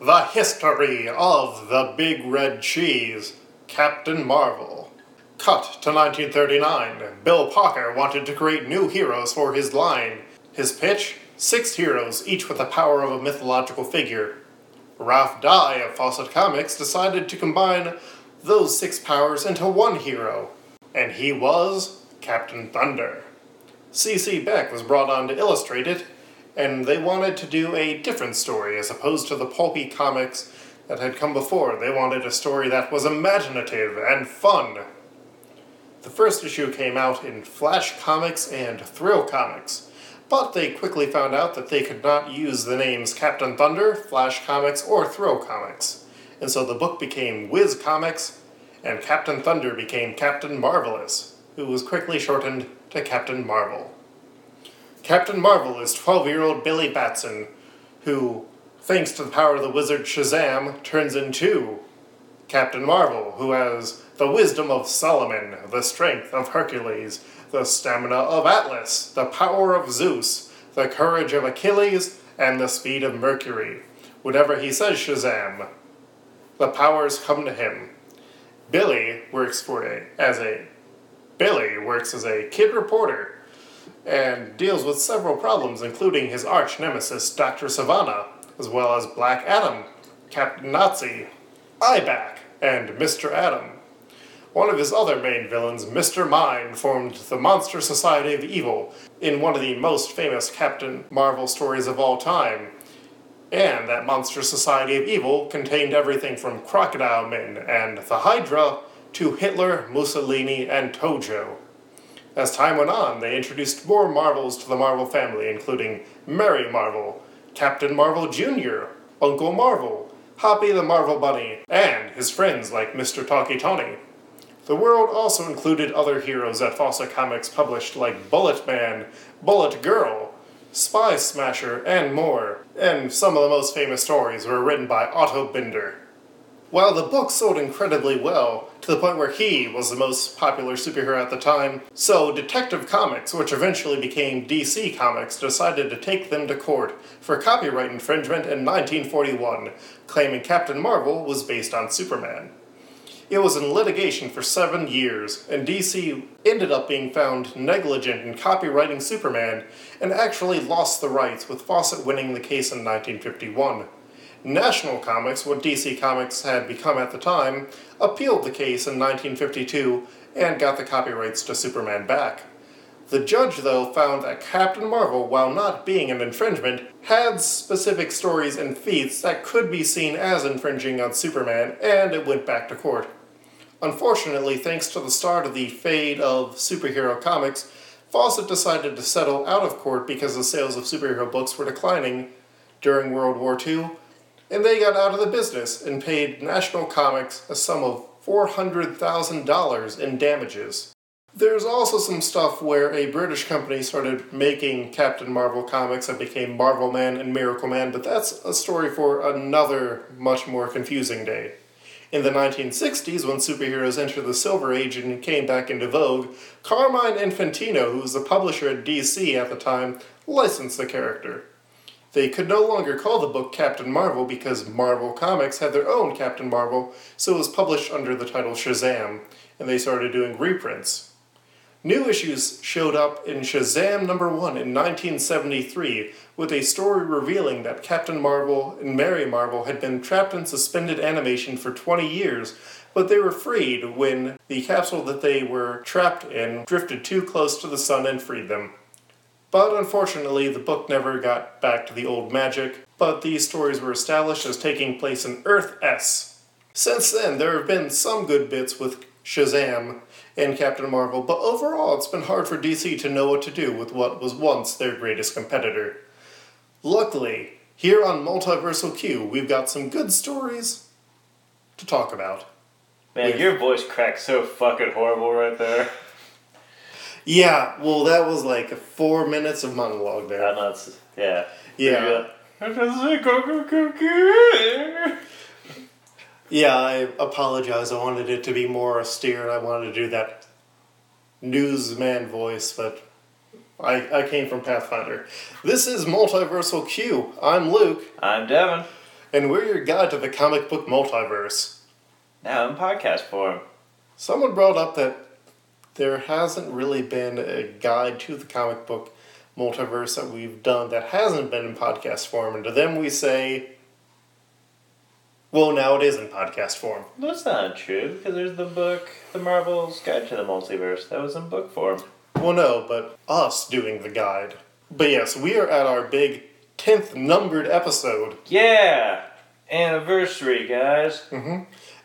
The History of the Big Red Cheese, Captain Marvel. Cut to 1939. Bill Parker wanted to create new heroes for his line. His pitch? Six heroes, each with the power of a mythological figure. Ralph Dye of Fawcett Comics decided to combine those six powers into one hero, and he was Captain Thunder. C.C. Beck was brought on to illustrate it, and they wanted to do a different story as opposed to the pulpy comics that had come before. They wanted a story that was imaginative and fun. The first issue came out in Flash Comics and Thrill Comics, but they quickly found out that they could not use the names Captain Thunder, Flash Comics, or Thrill Comics. And so the book became Whiz Comics, and Captain Thunder became Captain Marvelous, who was quickly shortened to Captain Marvel. Captain Marvel is 12 year old Billy Batson, who, thanks to the power of the wizard Shazam, turns into Captain Marvel, who has the wisdom of Solomon, the strength of Hercules, the stamina of Atlas, the power of Zeus, the courage of Achilles, and the speed of Mercury. Whatever he says, Shazam, the powers come to him. Billy works for a as a Billy works as a kid reporter and deals with several problems, including his arch nemesis, Dr. Sivana, as well as Black Adam, Captain Nazi, Ibac, and Mr. Atom. One of his other main villains, Mr. Mind, formed the Monster Society of Evil in one of the most famous Captain Marvel stories of all time. And that Monster Society of Evil contained everything from Crocodile Men and the Hydra to Hitler, Mussolini, and Tojo. As time went on, they introduced more Marvels to the Marvel family, including Mary Marvel, Captain Marvel Jr., Uncle Marvel, Hoppy the Marvel Bunny, and his friends like Mr. Tawky Tawny. The world also included other heroes that Fawcett Comics published like Bullet Man, Bullet Girl, Spy Smasher, and more. And some of the most famous stories were written by Otto Binder. While the book sold incredibly well, to the point where he was the most popular superhero at the time, so Detective Comics, which eventually became DC Comics, decided to take them to court for copyright infringement in 1941, claiming Captain Marvel was based on Superman. It was in litigation for seven years, and DC ended up being found negligent in copyrighting Superman and actually lost the rights, with Fawcett winning the case in 1951. National Comics, what DC Comics had become at the time, appealed the case in 1952 and got the copyrights to Superman back. The judge, though, found that Captain Marvel, while not being an infringement, had specific stories and feats that could be seen as infringing on Superman, and it went back to court. Unfortunately, thanks to the start of the fade of superhero comics, Fawcett decided to settle out of court because the sales of superhero books were declining during World War II, and they got out of the business and paid National Comics a sum of $400,000 in damages. There's also some stuff where a British company started making Captain Marvel comics and became Marvel Man and Miracle Man, but that's a story for another, much more confusing day. In the 1960s, when superheroes entered the Silver Age and came back into vogue, Carmine Infantino, who was the publisher at DC at the time, licensed the character. They could no longer call the book Captain Marvel because Marvel Comics had their own Captain Marvel, so it was published under the title Shazam, and they started doing reprints. New issues showed up in Shazam number 1 in 1973 with a story revealing that Captain Marvel and Mary Marvel had been trapped in suspended animation for 20 years, but they were freed when the capsule that they were trapped in drifted too close to the sun and freed them. But unfortunately, the book never got back to the old magic, but these stories were established as taking place in Earth S. Since then, there have been some good bits with Shazam and Captain Marvel, but overall, it's been hard for DC to know what to do with what was once their greatest competitor. Luckily, here on Multiversal Q, we've got some good stories to talk about. Man, Yeah. your voice cracked so fucking horrible right there. Yeah, well, that was like four minutes of monologue there. Yeah, no, it's, yeah. Yeah. Yeah. Yeah, I apologize. I wanted it to be more austere and I wanted to do that newsman voice, but I, I came from Pathfinder. This is Multiversal Q. I'm Luke, I'm Devin. and we're your guide to the comic book multiverse. Now in podcast form. Someone brought up that there hasn't really been a guide to the comic book multiverse that we've done that hasn't been in podcast form, and to them we say, well, now it is in podcast form. That's not true, because there's the book, The Marvel's Guide to the Multiverse. That was in book form. Well, no, but us doing the guide. But yes, we are at our big 10th numbered episode. Yeah! Anniversary, guys. hmm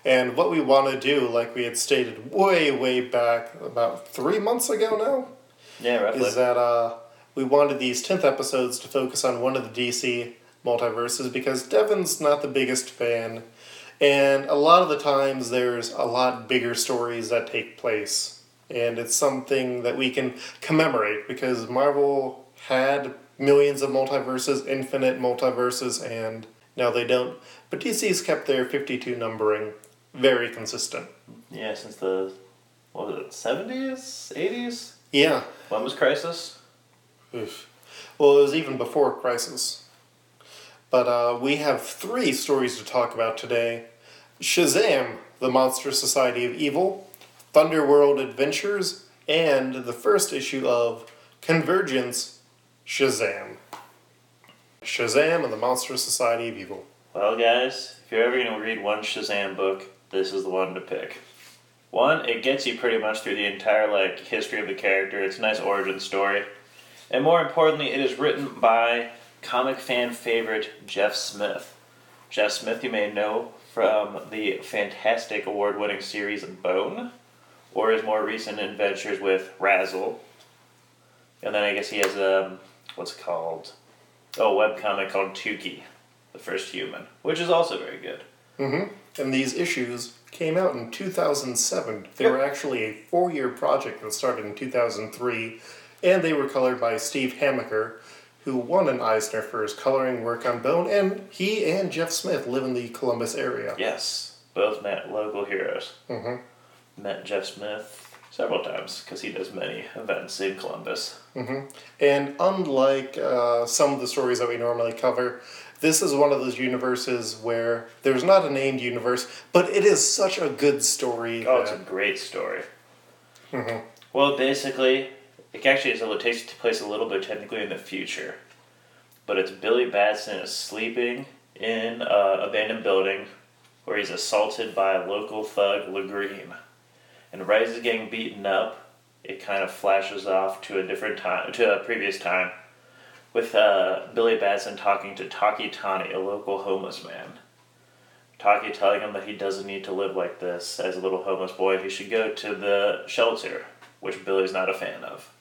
And what we want to do, like we had stated way, way back, about three months ago now, Yeah, roughly. is that uh, we wanted these 10th episodes to focus on one of the DC multiverses because Devin's not the biggest fan. And a lot of the times there's a lot bigger stories that take place. And it's something that we can commemorate because Marvel had millions of multiverses, infinite multiverses, and now they don't. But DC's kept their 52 numbering very consistent. yeah, since the, what was it, 70s? 80s? Yeah. When was Crisis? Oof. Well, it was even before Crisis. But uh, we have three stories to talk about today Shazam, the Monster Society of Evil, Thunderworld Adventures, and the first issue of Convergence Shazam. Shazam and the Monster Society of Evil. Well, guys, if you're ever going to read one Shazam book, this is the one to pick. One, it gets you pretty much through the entire like history of the character. It's a nice origin story, and more importantly, it is written by comic fan favorite Jeff Smith. Jeff Smith, you may know from the fantastic award-winning series Bone, or his more recent adventures with RASL. And then I guess he has um, what's it called? Oh, a webcomic called Tuki the first human, which is also very good. Mm-hmm. And these issues came out in 2007. They were actually a four year project that started in 2003, and they were colored by Steve Hamaker, who won an Eisner for his coloring work on Bone, and he and Jeff Smith live in the Columbus area. Yes, both met local heroes. Mm-hmm. Met Jeff Smith several times because he does many events in Columbus. Mm-hmm. And unlike uh, some of the stories that we normally cover, this is one of those universes where there's not a named universe, but it is such a good story. Oh, it's a great story. Mhm. Well, basically, it actually is, it takes place a little bit technically in the future. But it's Billy Batson is sleeping in an abandoned building where he's assaulted by a local thug, Lagreen. And right as he's getting beaten up, it kind of flashes off to a different time, to a previous time, with uh, Billy Batson talking to Tawky Tawny, a local homeless man. Tawky telling him that he doesn't need to live like this as a little homeless boy. He should go to the shelter, which Billy's not a fan of.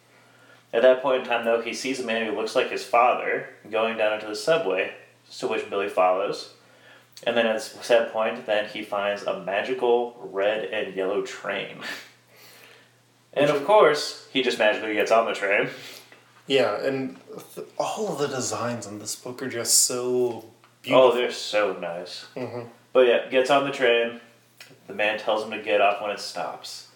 At that point in time, though, he sees a man who looks like his father going down into the subway, to which Billy follows. And then at that point, then he finds a magical red and yellow train. And of course, he just magically gets on the train. Yeah, and th- all of the designs on this book are just so beautiful. Oh, they're so nice. Mhm. But yeah, gets on the train. The man tells him to get off when it stops.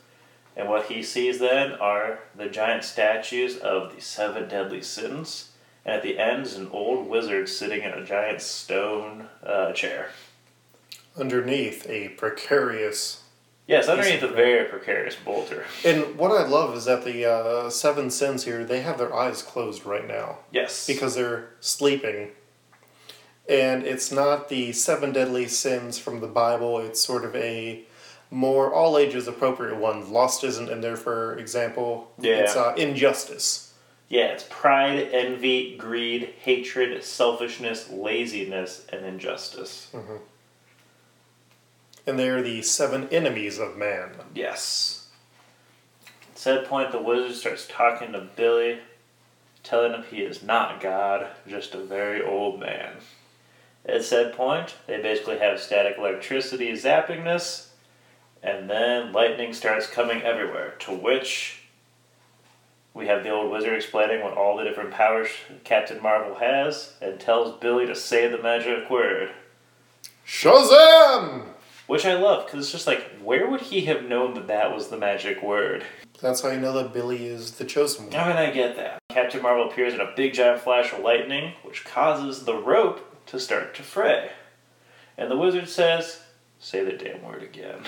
And what he sees then are the giant statues of the seven deadly sins. And at the end is an old wizard sitting in a giant stone uh, chair. Underneath a precarious. Yes, underneath a very precarious boulder. And what I love is that the uh, seven sins here, they have their eyes closed right now Yes. because they're sleeping. And it's not the seven deadly sins from the Bible, it's sort of a more all ages appropriate one. Lust isn't in there, for example. Yeah. It's uh, injustice. Yeah, it's pride, envy, greed, hatred, selfishness, laziness, and injustice. And they're the seven enemies of man. Yes. At said point, the wizard starts talking to Billy, telling him he is not God, just a very old man. At said point, they basically have static electricity zappingness, and then lightning starts coming everywhere, to which we have the old wizard explaining what all the different powers Captain Marvel has, and tells Billy to say the magic word. Shazam! Which I love, because it's just like, where would he have known that that was the magic word? That's how you know that Billy is the chosen one. How can I get that? Captain Marvel appears in a big giant flash of lightning, which causes the rope to start to fray. And the wizard says, Say the damn word again.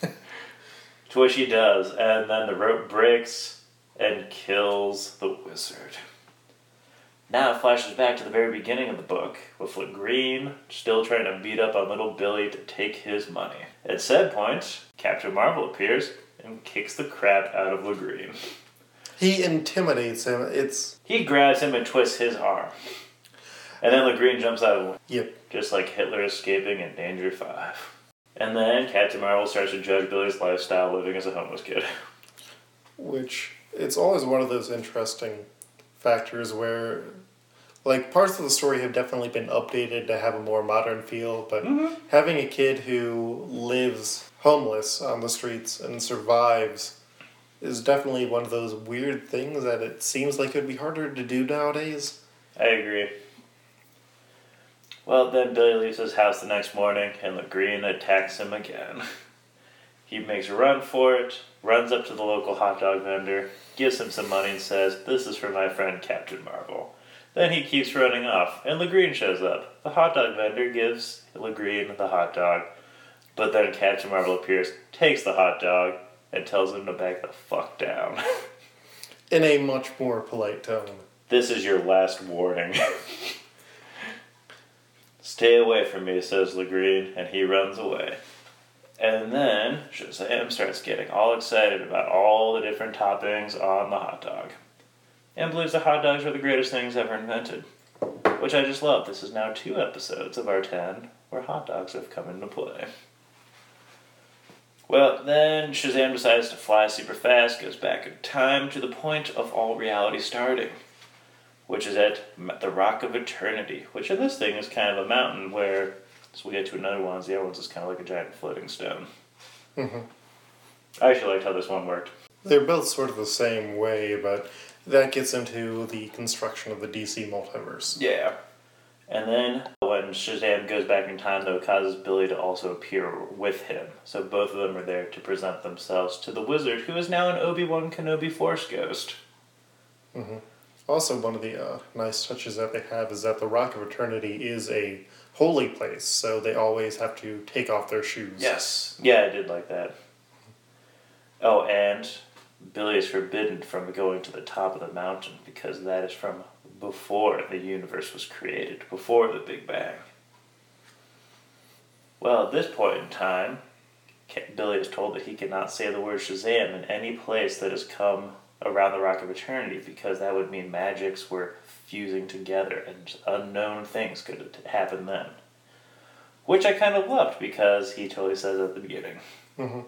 to which he does, and then the rope breaks and kills the wizard. Now it flashes back to the very beginning of the book, with Legreen still trying to beat up on little Billy to take his money. At said point, Captain Marvel appears and kicks the crap out of Legreen. He intimidates him. It's He grabs him and twists his arm. And then Legreen jumps out of the way, yep. just like Hitler escaping in Danger 5. And then Captain Marvel starts to judge Billy's lifestyle living as a homeless kid. Which it's always one of those interesting factors where like parts of the story have definitely been updated to have a more modern feel, but mm-hmm. having a kid who lives homeless on the streets and survives is definitely one of those weird things that it seems like it would be harder to do nowadays. I agree. Well, then Billy leaves his house the next morning, and Legreen attacks him again. He makes a run for it, runs up to the local hot dog vendor, gives him some money, and says, This is for my friend Captain Marvel. Then he keeps running off, and Legreen shows up. The hot dog vendor gives Legreen the hot dog, but then Captain Marvel appears, takes the hot dog, and tells him to back the fuck down. In a much more polite tone. This is your last warning. Stay away from me, says Legreen, and he runs away. And then Shazam starts getting all excited about all the different toppings on the hot dog. And believes the hot dogs are the greatest things ever invented. Which I just love. This is now two episodes of our 10 where hot dogs have come into play. Well, then Shazam decides to fly super fast, goes back in time to the point of all reality starting which is at the Rock of Eternity, which in this thing is kind of a mountain where, as we get to another one, the other one's just kind of like a giant floating stone. Mhm. I actually liked how this one worked. They're both sort of the same way, but that gets into the construction of the DC multiverse. Yeah. And then when Shazam goes back in time, though, it causes Billy to also appear with him. So both of them are there to present themselves to the wizard, who is now an Obi Wan Kenobi Force ghost. Also, one of the uh, nice touches that they have is that the Rock of Eternity is a holy place, so they always have to take off their shoes. Yes. Yeah, I did like that. Oh, and Billy is forbidden from going to the top of the mountain because that is from before the universe was created, before the Big Bang. Well, at this point in time, Billy is told that he cannot say the word Shazam in any place that has come around the Rock of Eternity because that would mean magics were fusing together and unknown things could happen then. Which I kind of loved because he totally says at the beginning. Mm-hmm.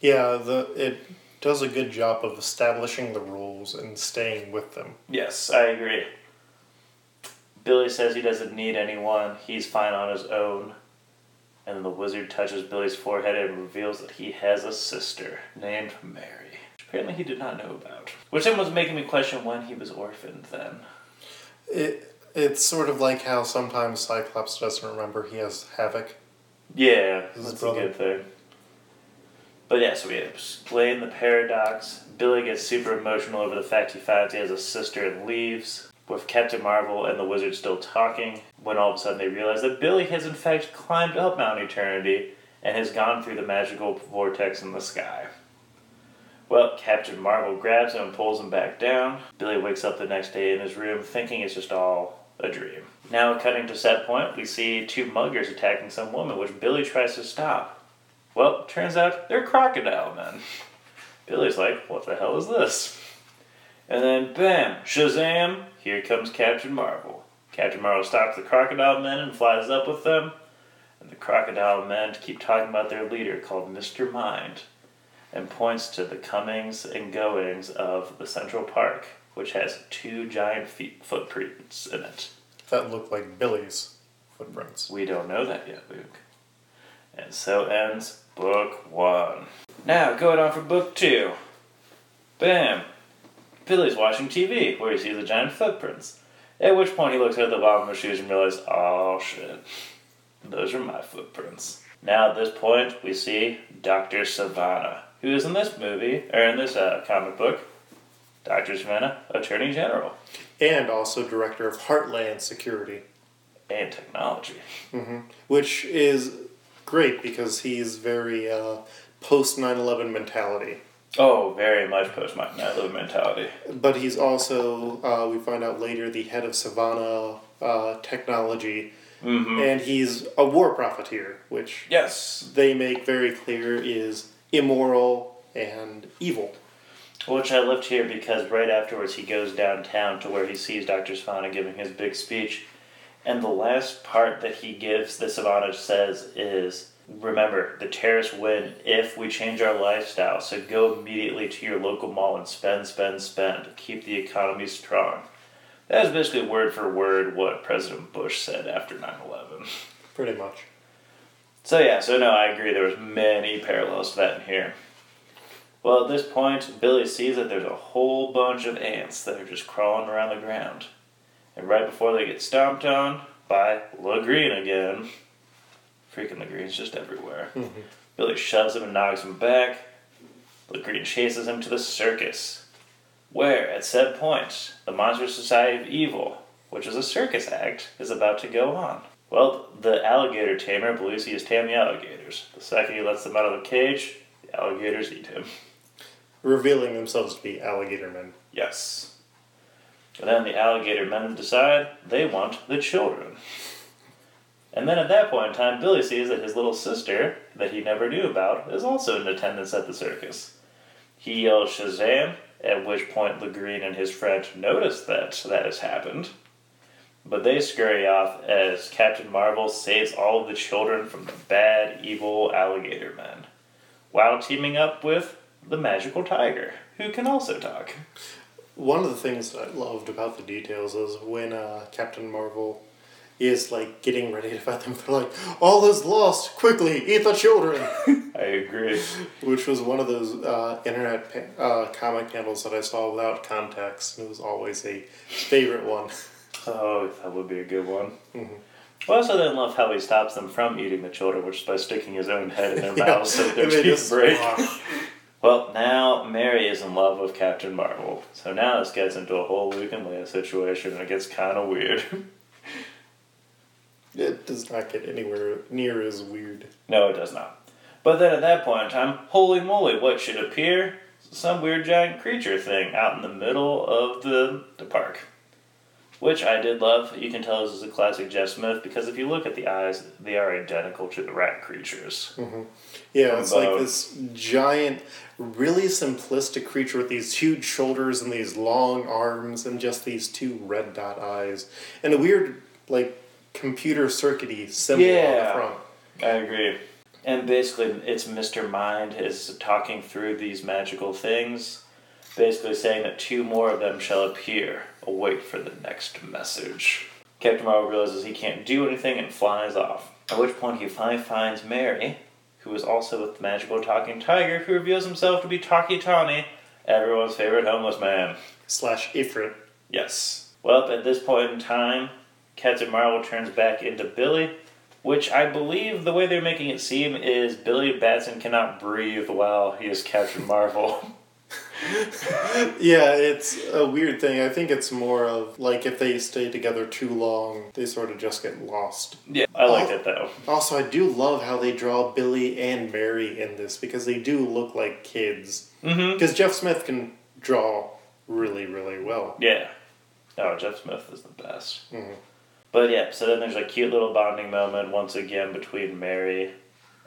Yeah, the it does a good job of establishing the rules and staying with them. Yes, I agree. Billy says he doesn't need anyone, he's fine on his own. And the wizard touches Billy's forehead and reveals that he has a sister named Mary. Apparently he did not know about. Which then was making me question when he was orphaned then. It it's sort of like how sometimes Cyclops doesn't remember he has Havok. Yeah, that's brother. a good thing. But yeah, so we explain the paradox. Billy gets super emotional over the fact he finds he has a sister and leaves, with Captain Marvel and the wizard still talking, when all of a sudden they realize that Billy has in fact climbed up Mount Eternity and has gone through the magical vortex in the sky. Well, Captain Marvel grabs him and pulls him back down. Billy wakes up the next day in his room thinking it's just all a dream. Now, cutting to set point, we see two muggers attacking some woman, which Billy tries to stop. Well, turns out they're crocodile men. Billy's like, what the hell is this? And then, bam, Shazam, here comes Captain Marvel. Captain Marvel stops the crocodile men and flies up with them. And the crocodile men keep talking about their leader called Mr. Mind and points to the comings and goings of the Central Park, which has two giant feet footprints in it. That look like Billy's footprints. We don't know that yet, Luke. And so ends book one. Now, going on for book two. Bam! Billy's watching TV, where he sees the giant footprints. At which point he looks at the bottom of his shoes and realizes, oh shit, those are my footprints. Now at this point, we see Dr. Sivana, who is in this movie, or in this uh, comic book, Dr. Sivana, Attorney General. And also director of Heartland Security. and technology. which is great because he's very uh, post 9-11 mentality Oh, very much post my mentality. but he's also uh, we find out later the head of Sivana uh, technology Mm-hmm. and he's a war profiteer which Yes. they make very clear is immoral and evil Which I left here because right afterwards he goes downtown to where he sees Dr. Sivana giving his big speech. And the last part that he gives, that Sivana says, is Remember, the terrorists win if we change our lifestyle, so go immediately to your local mall and spend, spend, spend. Keep the economy strong. That is basically word for word what President Bush said after 9 11. pretty much So yeah, so no, I agree. There was many parallels to that in here. Well, at this point, Billy sees that there's a whole bunch of ants that are just crawling around the ground, and right before they get stomped on by Lagreen again, freaking Lagreen's just everywhere. Mm-hmm. Billy shoves him and knocks him back. Lagreen chases him to the circus, where at said point the Monster Society of Evil, which is a circus act, is about to go on. Well, the alligator tamer believes he has tamed the alligators. The second he lets them out of the cage, the alligators eat him. revealing themselves to be alligator men Yes. And then the alligator men decide they want the children. And then at that point in time, Billy sees that his little sister, that he never knew about, is also in attendance at the circus. He yells Shazam, at which point Lagreen and his friend notice that that has happened. But they scurry off as Captain Marvel saves all of the children from the bad, evil alligator men, while teaming up with the magical tiger, who can also talk. One of the things that I loved about the details is when uh, Captain Marvel is like getting ready to fight them. They're like, "All is lost! Quickly, eat the children!" I agree. Which was one of those uh, internet pa- uh, comic panels that I saw without context. and It was always a favorite one. Oh, that would be a good one. Mm-hmm. I also then love how he stops them from eating the children, which is by sticking his own head in their mouths so their teeth just- break. Well, now Mary is in love with Captain Marvel. So now this gets into a whole Luke and Leia situation, and it gets kind of weird. It does not get anywhere near as weird. no, it does not. But then at that point in time, holy moly, what should appear? Some weird giant creature thing out in the middle of the, the park. Which I did love. You can tell this is a classic Jeff Smith because if you look at the eyes, they are identical to the rat creatures. Mm-hmm. Yeah, From it's like this giant, really simplistic creature with these huge shoulders and these long arms and just these two red dot eyes and a weird, like, computer circuity symbol on the front. I agree. And basically, it's Mr. Mind is talking through these magical things, basically saying that two more of them shall appear. Await for the next message. Captain Marvel realizes he can't do anything and flies off. At which point, he finally finds Mary, who is also with the magical talking tiger, who reveals himself to be Tawky Tawny, everyone's favorite homeless man. Slash Ifrit. Yes. Well, at this point in time, Captain Marvel turns back into Billy, which I believe the way they're making it seem is Billy Batson cannot breathe while he is Captain Marvel. Yeah, it's a weird thing. I think it's more of like if they stay together too long, they sort of just get lost. yeah, I like it though. Also, I do love how they draw Billy and Mary in this because they do look like kids. Mm-hmm. Because Jeff Smith can draw really, really well. Yeah. Oh, Jeff Smith is the best. Mhm. But yeah, so then there's a cute little bonding moment once again between Mary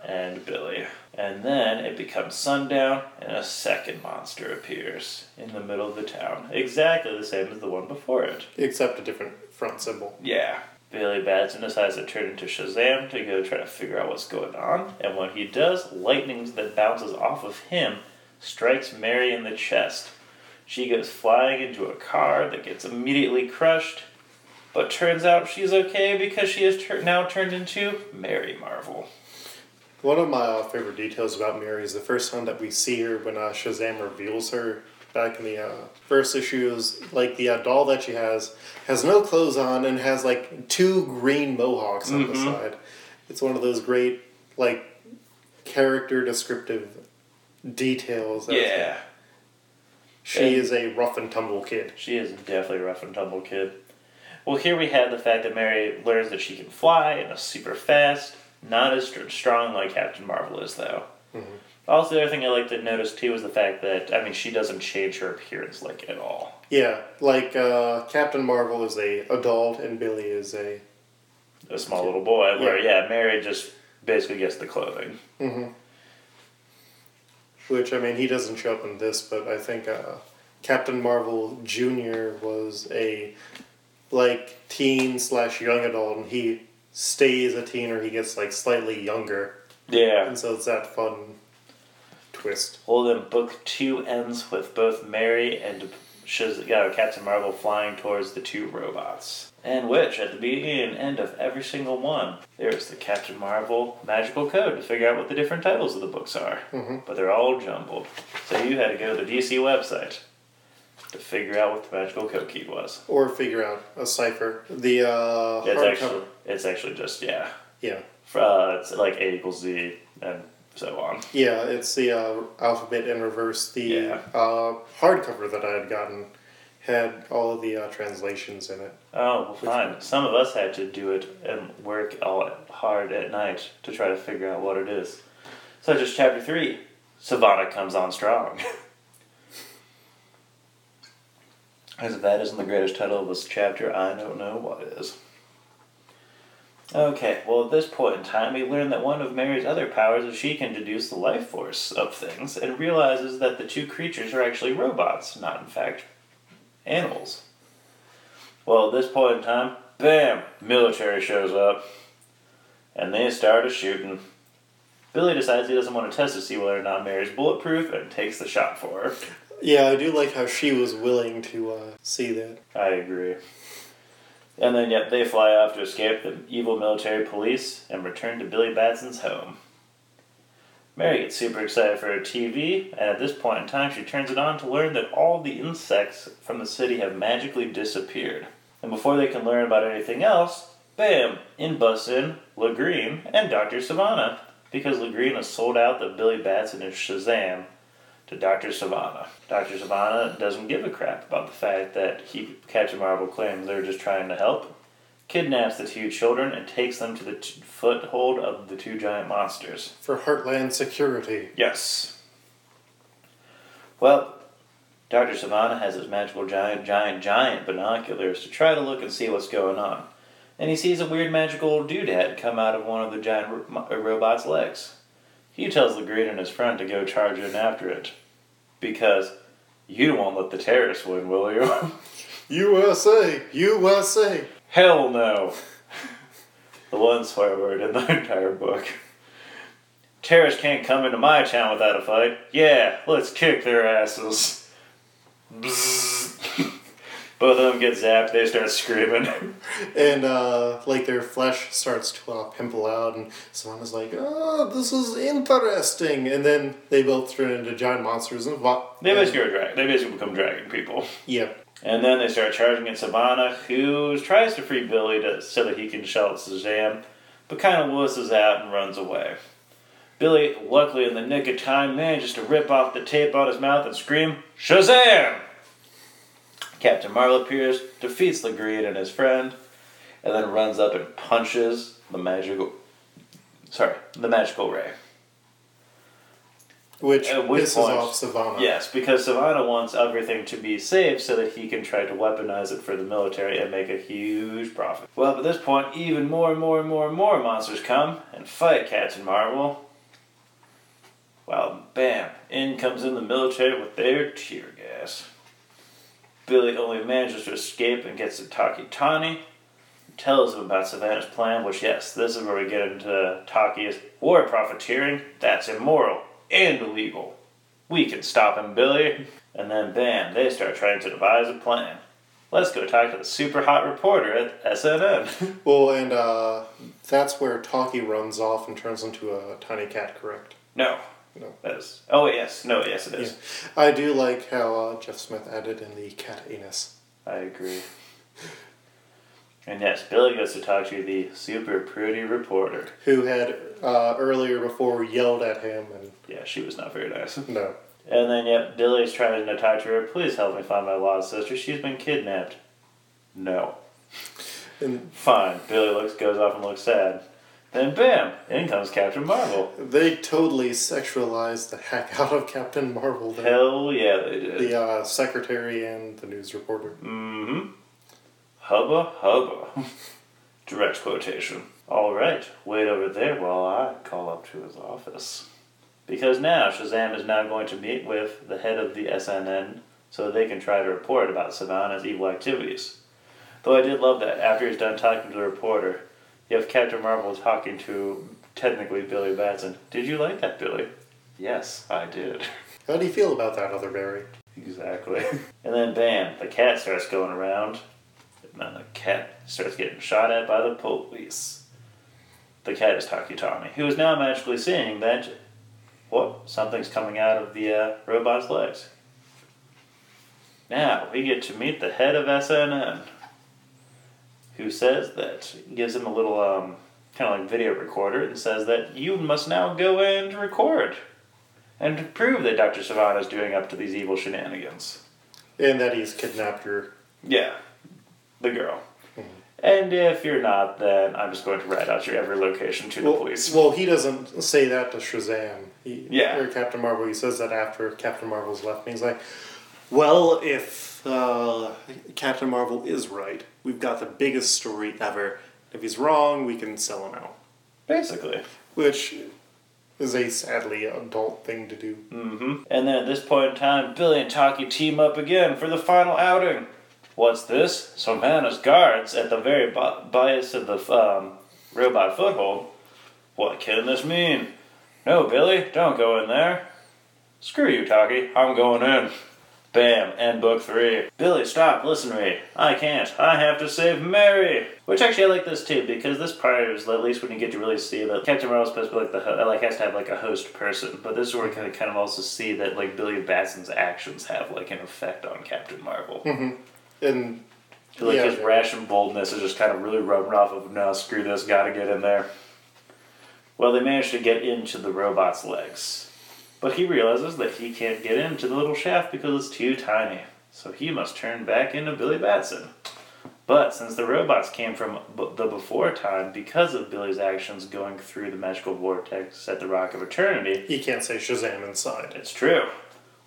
and Billy. And then it becomes sundown, and a second monster appears in the middle of the town. Exactly the same as the one before it. Except a different front symbol. Yeah. Billy Batson decides to turn into Shazam to go try to figure out what's going on. And when he does, lightning that bounces off of him strikes Mary in the chest. She goes flying into a car that gets immediately crushed. But turns out she's okay because she is now turned into Mary Marvel. One of my uh, favorite details about Mary is the first time that we see her when uh, Shazam reveals her back in the uh, first issue is like the uh, doll that she has has no clothes on and has like two green mohawks on the Mhm. side. It's one of those great like character descriptive details. that- Yeah. She And- is a rough and tumble kid. She is definitely a rough and tumble kid. Well, here we have the fact that Mary learns that she can fly and is super fast. Not as str- strong like Captain Marvel is, though. Also, the other thing I like to notice too is the fact that I mean she doesn't change her appearance like at all. Yeah, like uh, Captain Marvel is a adult and Billy is a A small little boy, where Yeah. yeah, Mary just basically gets the clothing. which I mean he doesn't show up in this, but I think uh, Captain Marvel Junior was a like teen slash young adult, and he stays a teen or he gets like slightly younger, Yeah. and so it's that fun twist. Well, then book two ends with both Mary and Shaz- yeah, Captain Marvel flying towards the two robots. And which, at the beginning and end of every single one, there's the Captain Marvel magical code to figure out what the different titles of the books are. Mhm. But they're all jumbled. So you had to go to the DC website to figure out what the magical code key was. Or figure out a cipher. The uh, hardcover. It's actually just, yeah. Yeah, Uh, it's like A equals Z and so on. yeah, it's the uh, alphabet in reverse. The Yeah. uh, hardcover that I had gotten had all of the uh, translations in it. Oh, well, fine. Some of us had to do it and work all hard at night to try to figure out what it is. Such as chapter three, Sivana comes on strong. As if that isn't the greatest title of this chapter, I don't know what is. Okay, well, at this point in time, we learn that one of Mary's other powers is she can deduce the life force of things and realizes that the two creatures are actually robots, not in fact animals. Well, at this point in time, bam, military shows up, and they start a shooting. Billy decides he doesn't want to test to see whether or not Mary's bulletproof and takes the shot for her. Yeah, I do like how she was willing to uh, see that. I agree. And then, yep, they fly off to escape the evil military police and return to Billy Batson's home. Mary gets super excited for her TV, and at this point in time, she turns it on to learn that all the insects from the city have magically disappeared. And before they can learn about anything else, bam, in busts in and Dr. Sivana, because Lagreen has sold out the Billy Batson and Shazam to Dr. Sivana. Dr. Sivana doesn't give a crap about the fact that he, Marvel claims they're just trying to help, kidnaps the two children, and takes them to the t- foothold of the two giant monsters. For Heartland security. Yes. Well, Dr. Sivana has his magical giant, giant, giant binoculars to try to look and see what's going on. And he sees a weird magical doodad come out of one of the giant ro- uh, robot's legs. He tells the green and his friend to go charge in after it. Because you won't let the terrorists win, will you? USA! USA! Hell no. the one swear word in the entire book. Terrorists can't come into my town without a fight. Yeah, let's kick their asses. Bzzz. Both of them get zapped, they start screaming. And, uh, like, their flesh starts to uh, pimple out, and Sivana's like, oh, this is interesting. And then they both turn into giant monsters and vo- They basically are drag- they basically become dragon people. Yep. And then they start charging at Sivana, who tries to free Billy to, so that he can shout Shazam, but kind of wusses out and runs away. Billy, luckily in the nick of time, manages to rip off the tape on his mouth and scream, Shazam! Captain Marvel appears, defeats Legreen and his friend, and then runs up and punches the magical. Sorry, the magical ray. Which At which pisses point- off Sivana. Yes, because Sivana wants everything to be safe so that he can try to weaponize it for the military and make a huge profit. Well, at this point, even more and more and more and more monsters come and fight Captain Marvel. Well, bam, in comes in the military with their tear gas. Billy only manages to escape and gets to Tawky Tawny, tells him about Sivana's plan, which, yes, this is where we get into Tawky's war profiteering. That's immoral and illegal. We can stop him, Billy. And then, bam, they start trying to devise a plan. Let's go talk to the super hot reporter at SNN. Well, and uh, that's where Tawky runs off and turns into a tiny cat, correct? no. No. That is. Oh, yes. No, yes, it is. I do like how uh, Jeff Smith added in the cat anus. I agree. And yes, Billy goes to talk to the super pretty reporter. Who had uh, earlier before yelled at him and Yeah, she was not very nice. no. And then, yep, Billy's trying to talk to her. Please help me find my lost sister. She's been kidnapped. No. And Fine. Billy looks goes off and looks sad. Then bam, in comes Captain Marvel. they totally sexualized the heck out of Captain Marvel. there. Hell yeah, they did. The uh, secretary and the news reporter. Mm-hmm. Hubba hubba. Direct quotation. All right, wait over there while I call up to his office. Because now Shazam is now going to meet with the head of the SNN so they can try to report about Sivana's evil activities. Though I did love that after he's done talking to the reporter, you have Captain Marvel talking to technically Billy Batson. Did you like that, Billy? Yes, I did. How do you feel about that, other Barry? Exactly. and then bam, the cat starts going around. And then the cat starts getting shot at by the police. The cat is Tawky Tawny, who is now magically seeing that what? Something's coming out of the uh, robot's legs. Now we get to meet the head of SNN, who says that gives him a little um, kind of like video recorder and says that you must now go and record and prove that Dr. Sivana is doing up to these evil shenanigans. And that he's kidnapped her. Yeah, the girl. And if you're not, then I'm just going to rat out your every location to the police. well, he doesn't say that to Shazam. He, Yeah. Or Captain Marvel. He says that after Captain Marvel's left. And he's like, well, if uh, Captain Marvel is right, we've got the biggest story ever. If he's wrong, we can sell him out. Basically. Which is a sadly adult thing to do. hmm And then at this point in time, Billy and Tawky team up again for the final outing. What's this? Sivana's guards at the very bi- bias of the um, robot foothold. What can this mean? No, Billy, don't go in there. Screw you, Tawky. I'm going in. Bam, end book three. Billy, stop, listen to me. I can't. I have to save Mary. Which actually I like this too, because this part is at least when you get to really see that Captain Marvel's supposed to be like the ho- like has to have like a host person, but this is where we kind of kind of also see that like Billy Batson's actions have like an effect on Captain Marvel. Mm-hmm. And like Yeah. his rash and boldness is just kind of really rubbing off of no, screw this, gotta get in there. Well, they managed to get into the robot's legs, but he realizes that he can't get into the little shaft because it's too tiny. So he must turn back into Billy Batson. But since the robots came from b- the before time, because of Billy's actions going through the magical vortex at the Rock of Eternity, he can't say Shazam inside. it's true.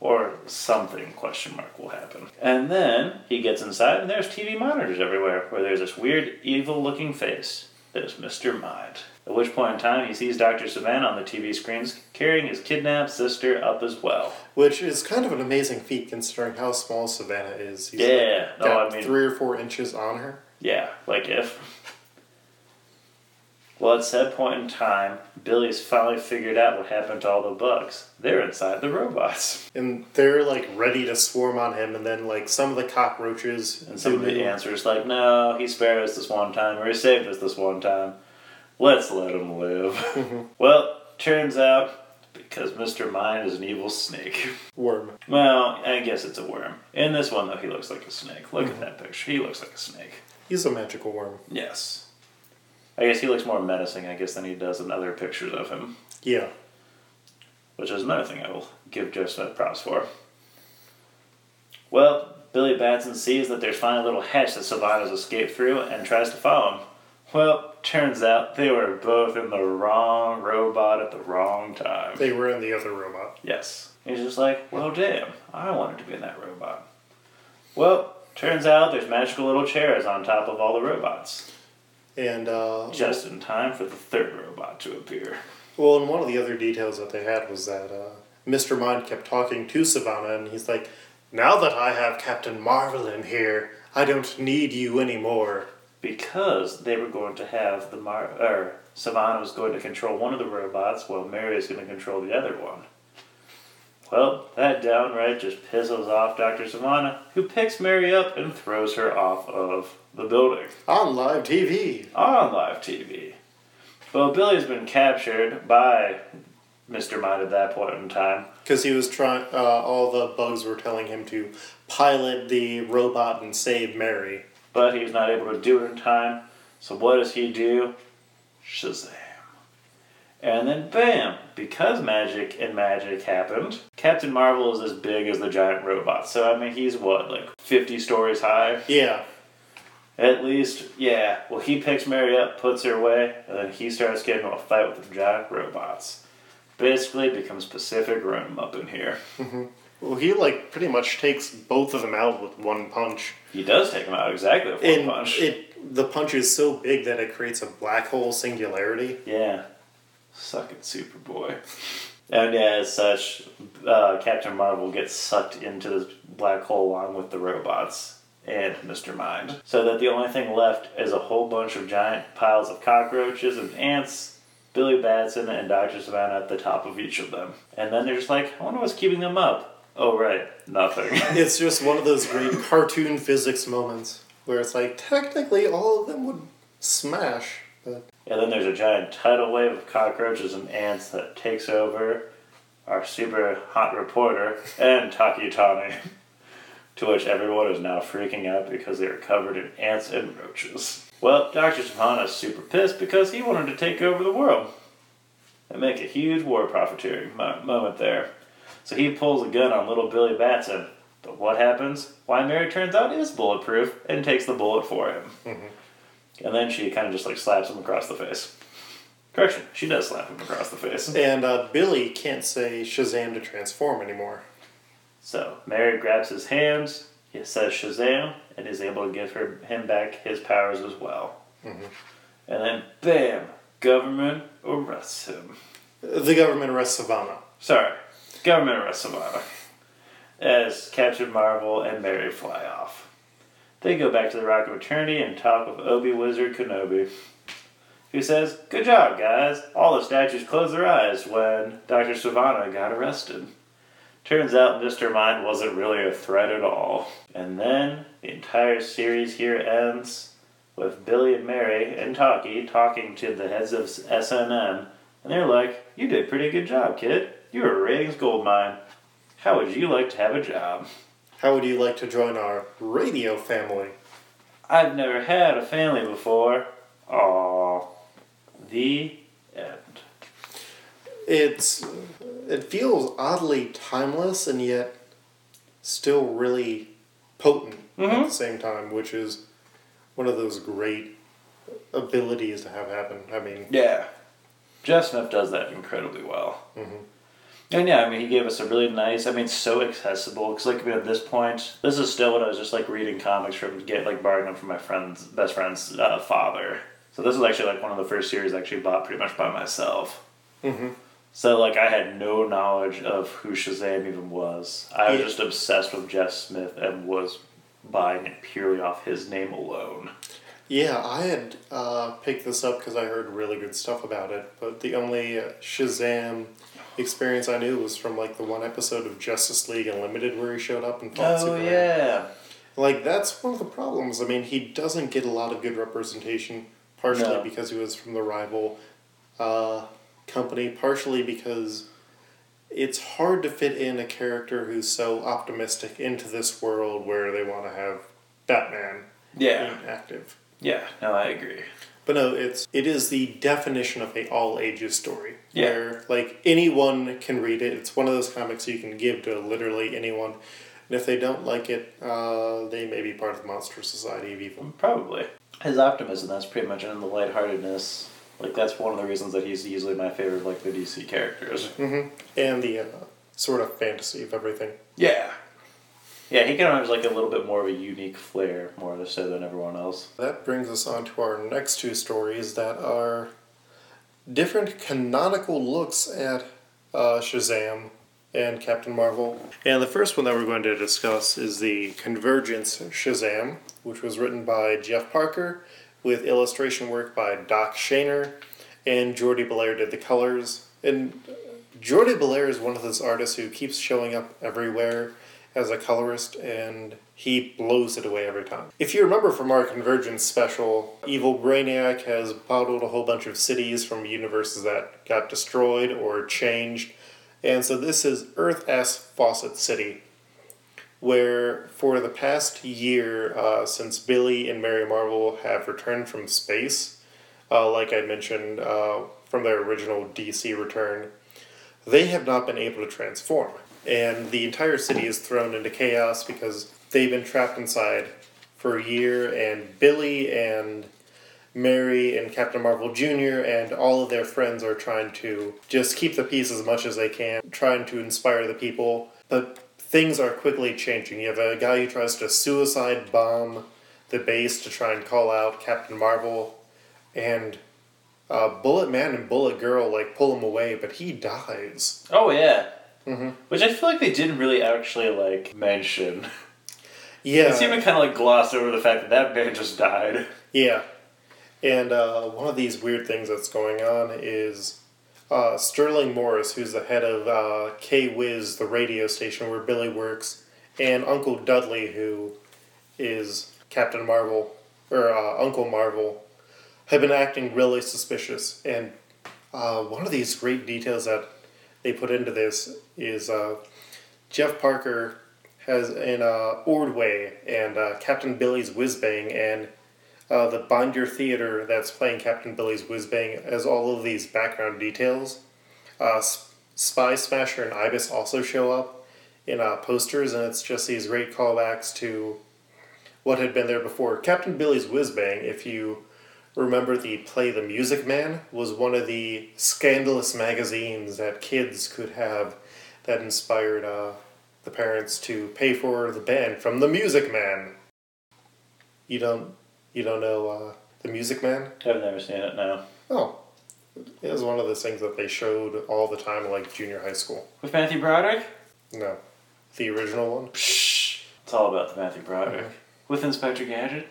Or something, question mark, will happen. And then he gets inside and there's TV monitors everywhere where there's this weird, evil looking face. There's Mr. Mind. At which point in time he sees Dr. Sivana on the TV screens carrying his kidnapped sister up as well. Which is kind of an amazing feat considering how small Sivana is. He's Yeah, like, no, I mean- three or four inches on her. Yeah, like if. Well, at said point in time, Billy's finally figured out what happened to all the bugs. They're inside the robots. And they're like ready to swarm on him, and then like some of the cockroaches And some of the answers like, no, he spared us this one time, or he saved us this one time. Let's let him live. well, turns out, because Mr. Mind is an evil snake. worm. Well, I guess it's a worm. In this one, though, he looks like a snake. Look at mm-hmm. that picture. He looks like a snake. He's a magical worm. Yes. I guess he looks more menacing, I guess, than he does in other pictures of him. Yeah. which is another thing I will give Joe Smith props for. Well, Billy Batson sees that there's finally a little hatch that Sivana's escaped through and tries to follow him. Well, turns out they were both in the wrong robot at the wrong time. They were in the other robot. Yes. He's just like, well, damn, I wanted to be in that robot. Well, turns out there's magical little chairs on top of all the robots. And uh Just in time for the third robot to appear. well and one of the other details that they had was that uh Mr. Mind kept talking to Sivana and he's like, Now that I have Captain Marvel in here, I don't need you anymore. Because they were going to have the Mar or Sivana was going to control one of the robots while Mary is going to control the other one. Well, that downright just pisses off Dr. Sivana, who picks Mary up and throws her off of the building On live TV. on live TV. Well, Billy's been captured by Mr. Mind at that point in time. Because he was trying, uh, all the bugs were telling him to pilot the robot and save Mary. But he was not able to do it in time. So what does he do? Shazam. And then bam, because magic and magic happened, Captain Marvel is as big as the giant robot. So I mean he's what, like fifty stories high? Yeah. At least, yeah. Well, he picks Mary up, puts her away, and then he starts getting into a fight with the giant robots. Basically, becomes Pacific Rim up in here. Well, he like pretty much takes both of them out with one punch. He does take him out exactly with one And punch. it the punch is so big that it creates a black hole singularity. Yeah. Suck it, Superboy. And yeah, as such, uh, Captain Marvel gets sucked into this black hole along with the robots and Mr. Mind. So that the only thing left is a whole bunch of giant piles of cockroaches and ants, Billy Batson and Dr. Sivana at the top of each of them. And then they're just like, I wonder what's keeping them up. Oh, right, nothing. It's just one of those great cartoon physics moments where it's like technically all of them would smash, but And then there's a giant tidal wave of cockroaches and ants that takes over our super hot reporter and Tawky Tawny. to which everyone is now freaking out because they are covered in ants and roaches. Well, Dr. Sivana is super pissed because he wanted to take over the world and make a huge war profiteering mo- moment there. So he pulls a gun on little Billy Batson. But what happens? Why Mary turns out is bulletproof and takes the bullet for him. And then she kind of just like slaps him across the face. Correction, she does slap him across the face. and uh, Billy can't say Shazam to transform anymore. So Mary grabs his hands, he says Shazam, and is able to give her him back his powers as well. And then bam, government arrests him. The government arrests Sivana. Sorry, government arrests Sivana. As Captain Marvel and Mary fly off. They go back to the Rock of Eternity and talk with Obi Wizard Kenobi, who says, Good job, guys. All the statues closed their eyes when Dr. Sivana got arrested. Turns out Mr. Mind wasn't really a threat at all. And then the entire series here ends with Billy and Mary and Tawky talking to the heads of SNM, and they're like, You did a pretty good job, kid. You're a ratings gold mine. How would you like to have a job? How would you like to join our radio family? I've never had a family before. Aww. The end. It's it feels oddly timeless and yet still really potent at Mhm. the same time, which is one of those great abilities to have happen. I mean, Yeah. Jeff Smith does that incredibly well. Mhm. And yeah, I mean, he gave us a really nice, I mean, so accessible. Because, like, I mean, at this point, this is still when I was just, like, reading comics from, get like, borrowing them from my friend's, best friend's uh, father. So this was actually, like, one of the first series I actually bought pretty much by myself. Mhm. So, like, I had no knowledge of who Shazam even was. I was Yeah. just obsessed with Jeff Smith and was buying it purely off his name alone. yeah, I had uh, picked this up because I heard really good stuff about it, but the only Shazam experience I knew was from like the one episode of Justice League Unlimited where he showed up and fought Oh, Superman. yeah. Like that's one of the problems. I mean, he doesn't get a lot of good representation, partially No. because he was from the rival uh, company, partially because it's hard to fit in a character who's so optimistic into this world where they want to have Batman Yeah. being active. Yeah, no, I agree. But no, it's it is the definition of a all ages story. Yeah. Where like anyone can read it. It's one of those comics you can give to literally anyone. And if they don't like it, uh, they may be part of the monster society of evil. Probably. His optimism, that's pretty much in the lightheartedness. Like, that's one of the reasons that he's easily my favorite, like, the DC characters. Mm-hmm. And the uh, sort of fantasy of everything. Yeah. Yeah, he kind of has, like, a little bit more of a unique flair, more so than everyone else. That brings us on to our next two stories that are different canonical looks at uh, Shazam and Captain Marvel. And the first one that we're going to discuss is the Convergence Shazam, which was written by Jeff Parker with illustration work by Doc Shaner, and Jordie Bellaire did the colors. And Jordie Bellaire is one of those artists who keeps showing up everywhere as a colorist, and he blows it away every time. If you remember from our Convergence special, Evil Brainiac has bottled a whole bunch of cities from universes that got destroyed or changed. And so this is Earth S Fawcett City, where for the past year, uh, since Billy and Mary Marvel have returned from space, uh, like I mentioned uh, from their original DC return, they have not been able to transform. And the entire city is thrown into chaos because they've been trapped inside for a year, and Billy and Mary and Captain Marvel Jr. and all of their friends are trying to just keep the peace as much as they can, trying to inspire the people. But things are quickly changing. You have a guy who tries to suicide bomb the base to try and call out Captain Marvel, and uh, Bullet Man and Bullet Girl like pull him away, but he dies. Oh yeah. Mm-hmm. Which I feel like they didn't really actually like mention. Yeah, It seemed to kind of like gloss over the fact that that man just died. yeah. And uh, one of these weird things that's going on is uh, Sterling Morris, who's the head of uh, K Wiz, the radio station where Billy works, and Uncle Dudley, who is Captain Marvel or uh, Uncle Marvel, have been acting really suspicious. And uh, one of these great details that they put into this is uh, Jeff Parker has an uh, Ordway and uh, Captain Billy's Whiz Bang and uh, the Binder Theater that's playing Captain Billy's Whiz Bang has all of these background details. Uh, Spy Smasher and Ibis also show up in uh, posters, and it's just these great callbacks to what had been there before. Captain Billy's Whiz Bang, if you remember the play The Music Man, was one of the scandalous magazines that kids could have that inspired uh, the parents to pay for the band from The Music Man. You don't, you don't know uh, The Music Man? I've never seen it now. Oh, it was one of those things that they showed all the time, like junior high school. With Matthew Broderick? No, the original one. It's all about the Matthew Broderick. Mhm. With Inspector Gadget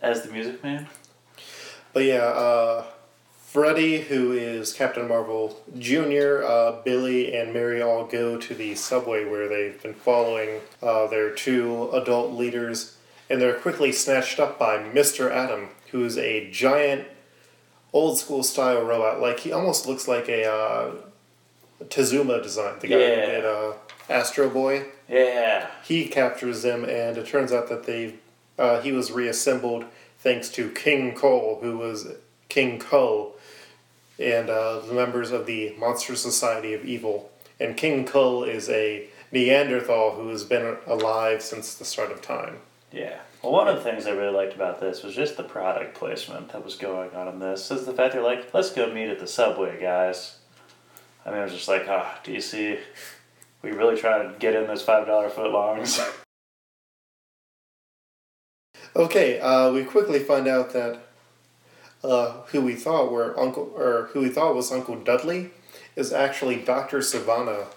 as the Music Man. But yeah, uh, Freddy, who is Captain Marvel Jr., uh, Billy, and Mary all go to the subway where they've been following uh, their two adult leaders, and they're quickly snatched up by Mr. Atom, who's a giant, old school style robot. Like, he almost looks like a uh, Tezuka design, the guy Yeah. who did uh, Astro Boy. Yeah. He captures them, and it turns out that they uh, he was reassembled thanks to King Cole, who was King Ko, and uh, the members of the Monster Society of Evil. And King Cole is a Neanderthal who has been alive since the start of time. Yeah. Well, one of the things I really liked about this was just the product placement that was going on in this. Is the fact they're like, let's go meet at the subway, guys. I mean, I was just like, ah, do you see? We really try to get in those $5 footlongs. Okay, uh, we quickly find out that uh, who we thought were Uncle or who we thought was Uncle Dudley is actually Doctor Sivana,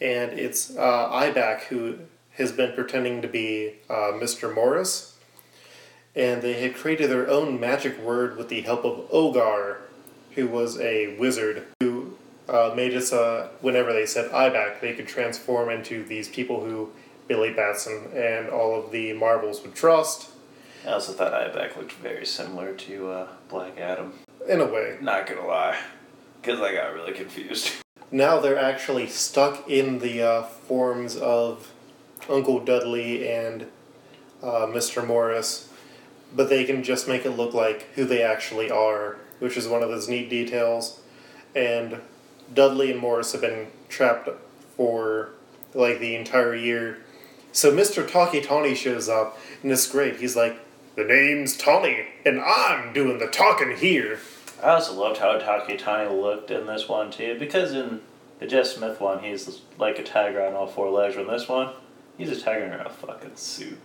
and it's uh, Ibac who has been pretending to be uh, Mr. Morris, and they had created their own magic word with the help of Ogar, who was a wizard who uh, made us uh, whenever they said Ibac, they could transform into these people who Billy Batson and all of the Marvels would trust. I also thought Ibac looked very similar to uh, Black Adam. In a way. Not gonna lie, because I got really confused. Now they're actually stuck in the uh, forms of Uncle Dudley and uh, Mr. Morris, but they can just make it look like who they actually are, which is one of those neat details. And Dudley and Morris have been trapped for like the entire year. So Mr. Tawky Tawny shows up, and it's great. He's like, The name's Tawny, and I'm doing the talking here. I also loved how Tawky Tawny looked in this one too, because in the Jeff Smith one, he's like a tiger on all four legs. But in this one, he's a tiger in a fucking suit.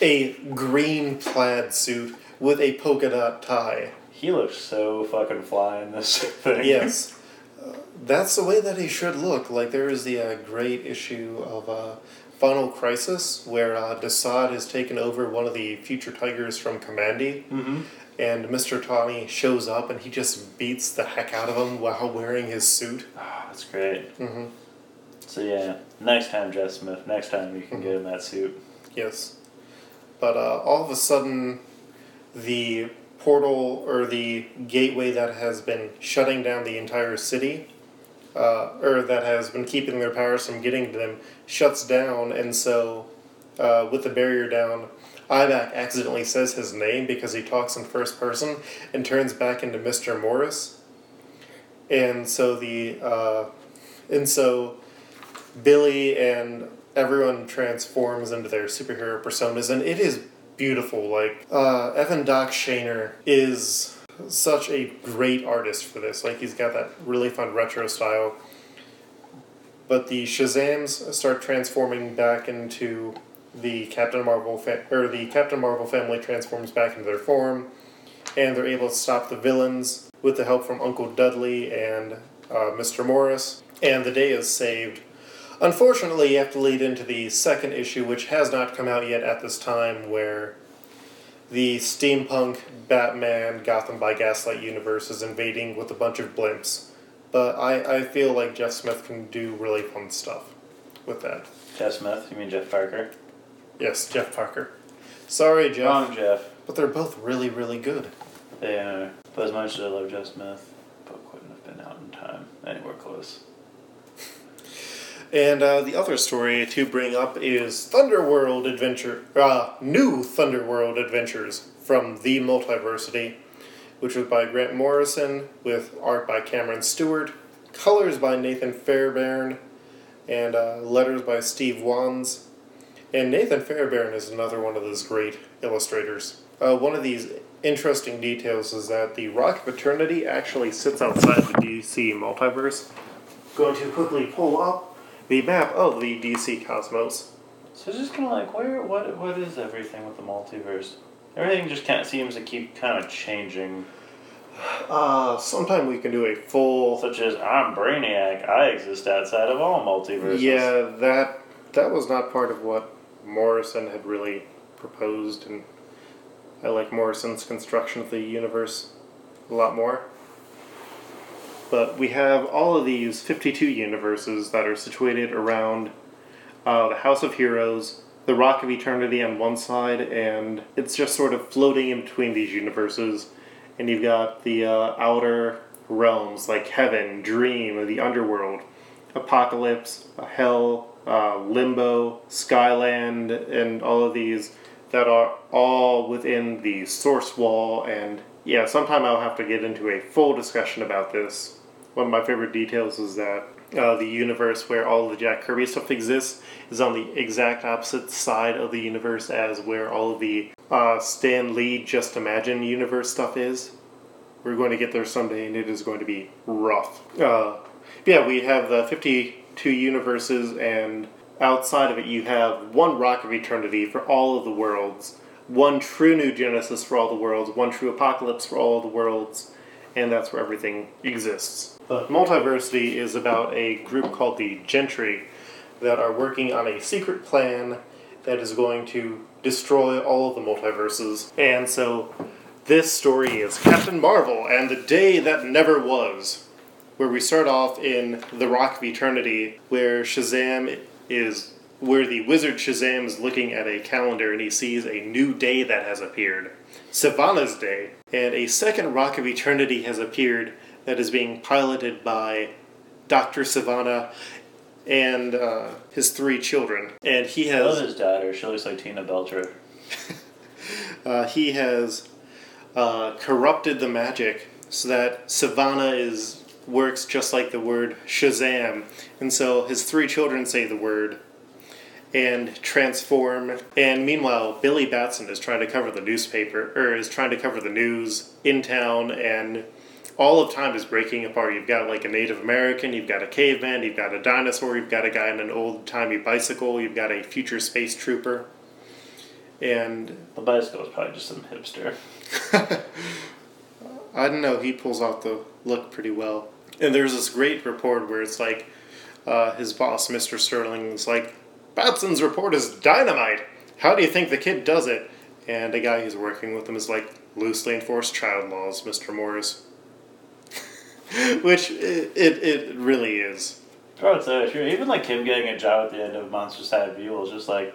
A green plaid suit with a polka dot tie. He looks so fucking fly in this thing. Yes. That's the way that he should look. Like, there is the uh, great issue of uh, Final Crisis where uh, Desaad has taken over one of the future tigers from Kamandi, Mm-hmm. and Mr. Tawny shows up and he just beats the heck out of him while wearing his suit. Oh, that's great. Mm-hmm. So yeah, next time, Jeff Smith. Next time you can get in that suit. Yes. But uh, all of a sudden, the portal or the gateway that has been shutting down the entire city, uh, or that has been keeping their powers from getting to them, shuts down, and so uh, with the barrier down, Ibac accidentally says his name because he talks in first person and turns back into Mr. Morris. And so the uh, and so Billy and everyone transforms into their superhero personas, and it is beautiful. Like uh, Evan Doc Shaner is such a great artist for this. Like he's got that really fun retro style. But the Shazams start transforming back into the Captain Marvel fa- or the Captain Marvel family transforms back into their form, and they're able to stop the villains with the help from Uncle Dudley and uh, Mr. Morris, and the day is saved. Unfortunately, you have to lead into the second issue, which has not come out yet at this time, where the steampunk Batman Gotham by Gaslight universe is invading with a bunch of blimps. But I, I feel like Jeff Smith can do really fun stuff with that. Jeff Smith? You mean Jeff Parker? Yes, Jeff Parker. Sorry, Jeff. Wrong Jeff. But they're both really, really good. They are. But as much as I love Jeff Smith, book couldn't have been out in time. Anywhere close. And uh, the other story to bring up is Thunderworld Adventure, uh, new Thunderworld Adventures from the Multiversity, which was by Grant Morrison with art by Cameron Stewart, colors by Nathan Fairbairn, and uh, letters by Steve Wands. And Nathan Fairbairn is another one of those great illustrators. Uh, one of these interesting details is that the Rock of Eternity actually sits outside the DC multiverse. Going to quickly pull up the map of the DC cosmos. So it's just kind of like, where, what, what is everything with the multiverse? Everything just kind of seems to keep kind of changing. Uh, sometime we can do a full. Such as, I'm Brainiac, I exist outside of all multiverses. Yeah, that that was not part of what Morrison had really proposed, and I like Morrison's construction of the universe a lot more. But we have all of these 52 universes that are situated around uh, the House of Heroes, the Rock of Eternity on one side, and it's just sort of floating in between these universes. And you've got the uh, outer realms like Heaven, Dream, the Underworld, Apocalypse, Hell, uh, Limbo, Skyland, and all of these that are all within the source wall. And yeah, sometime I'll have to get into a full discussion about this one of my favorite details is that uh, the universe where all the Jack Kirby stuff exists is on the exact opposite side of the universe as where all the uh, Stan Lee Just Imagine universe stuff is. We're going to get there someday, and it is going to be rough. Uh, yeah, we have the 52 universes, and outside of it, you have one Rock of Eternity for all of the worlds, one true New Genesis for all the worlds, one true Apocalypse for all the worlds, and that's where everything exists. Multiversity is about a group called the Gentry that are working on a secret plan that is going to destroy all of the multiverses. And so this story is Captain Marvel and the Day That Never Was, where we start off in the Rock of Eternity, where Shazam is where the wizard Shazam is looking at a calendar and he sees a new day that has appeared. Sivana's Day, and a second Rock of Eternity has appeared that is being piloted by Dr. Sivana and uh, his three children. And he I love has his daughter. She looks like Tina Belcher. uh, he has uh, corrupted the magic so that Sivana is works just like the word Shazam, and so his three children say the word and transform. And meanwhile, Billy Batson is trying to cover the newspaper, or is trying to cover the news in town, and all of time is breaking apart. You've got like a Native American, you've got a caveman, you've got a dinosaur, you've got a guy on an old timey bicycle, you've got a future space trooper, and The bicycle is probably just some hipster. I don't know. He pulls off the look pretty well. And there's this great report where it's like uh, his boss, Mr. Sterling, is like, Batson's report is dynamite. How do you think the kid does it? And a guy who's working with him is like, loosely enforced child laws, Mr. Morris. Which it, it, it really is. Oh, it's uh, sure. Even like him getting a job at the end of Monster Side View is just like,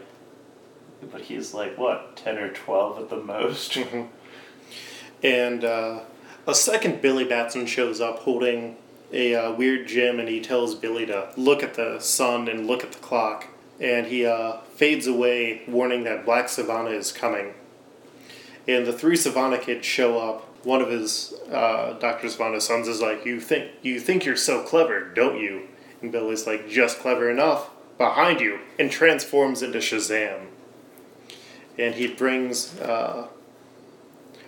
but he's like what ten or twelve at the most. And uh, a second Billy Batson shows up holding a uh, weird gem, and he tells Billy to look at the sun and look at the clock. And he uh, fades away, warning that Black Sivana is coming. And the three Sivana kids show up. One of his uh, Dr. Sivana's sons is like, "You think you think you're so clever, don't you?" And Billy's like, "Just clever enough." Behind you, and transforms into Shazam. and he brings, uh,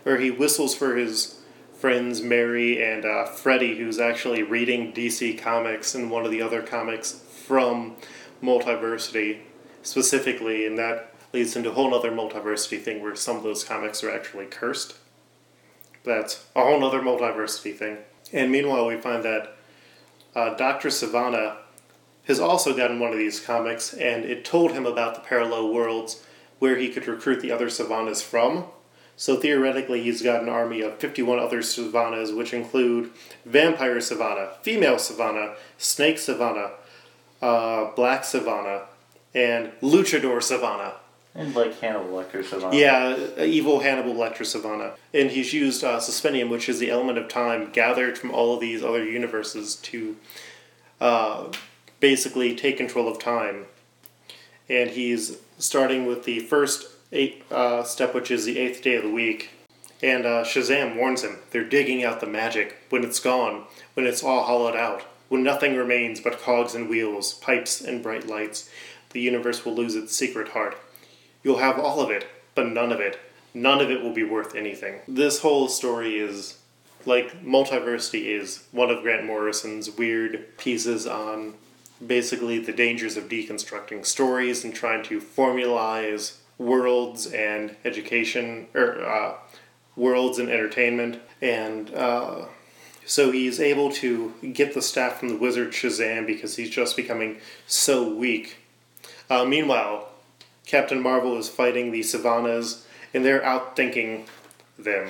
or he whistles for his friends Mary and uh, Freddy, who's actually reading DC Comics and one of the other comics from Multiversity specifically, and that leads into a whole other multiversity thing where some of those comics are actually cursed. That's a whole other multiversity thing. And meanwhile, we find that uh, Dr. Sivana has also gotten one of these comics, and it told him about the parallel worlds where he could recruit the other Sivanas from. So theoretically, he's got an army of 51 other Sivanas, which include Vampire Sivana, Female Sivana, Snake Sivana, uh, Black Sivana, and Luchador Sivana. And like Hannibal Lecter Sivana. Yeah, evil Hannibal Lecter Sivana. And he's used uh, Suspendium, which is the element of time gathered from all of these other universes to uh, basically take control of time. And he's starting with the first eight uh, step, which is the eighth day of the week. And uh, Shazam warns him they're digging out the magic when it's gone, when it's all hollowed out, when nothing remains but cogs and wheels, pipes and bright lights. The universe will lose its secret heart. You'll have all of it, but none of it. None of it will be worth anything. This whole story is like Multiversity is one of Grant Morrison's weird pieces on basically the dangers of deconstructing stories and trying to formalize worlds and education or uh, worlds and entertainment and uh, so he's able to get the staff from the wizard shazam because he's just becoming so weak uh, meanwhile captain marvel is fighting the Sivanas and they're outthinking them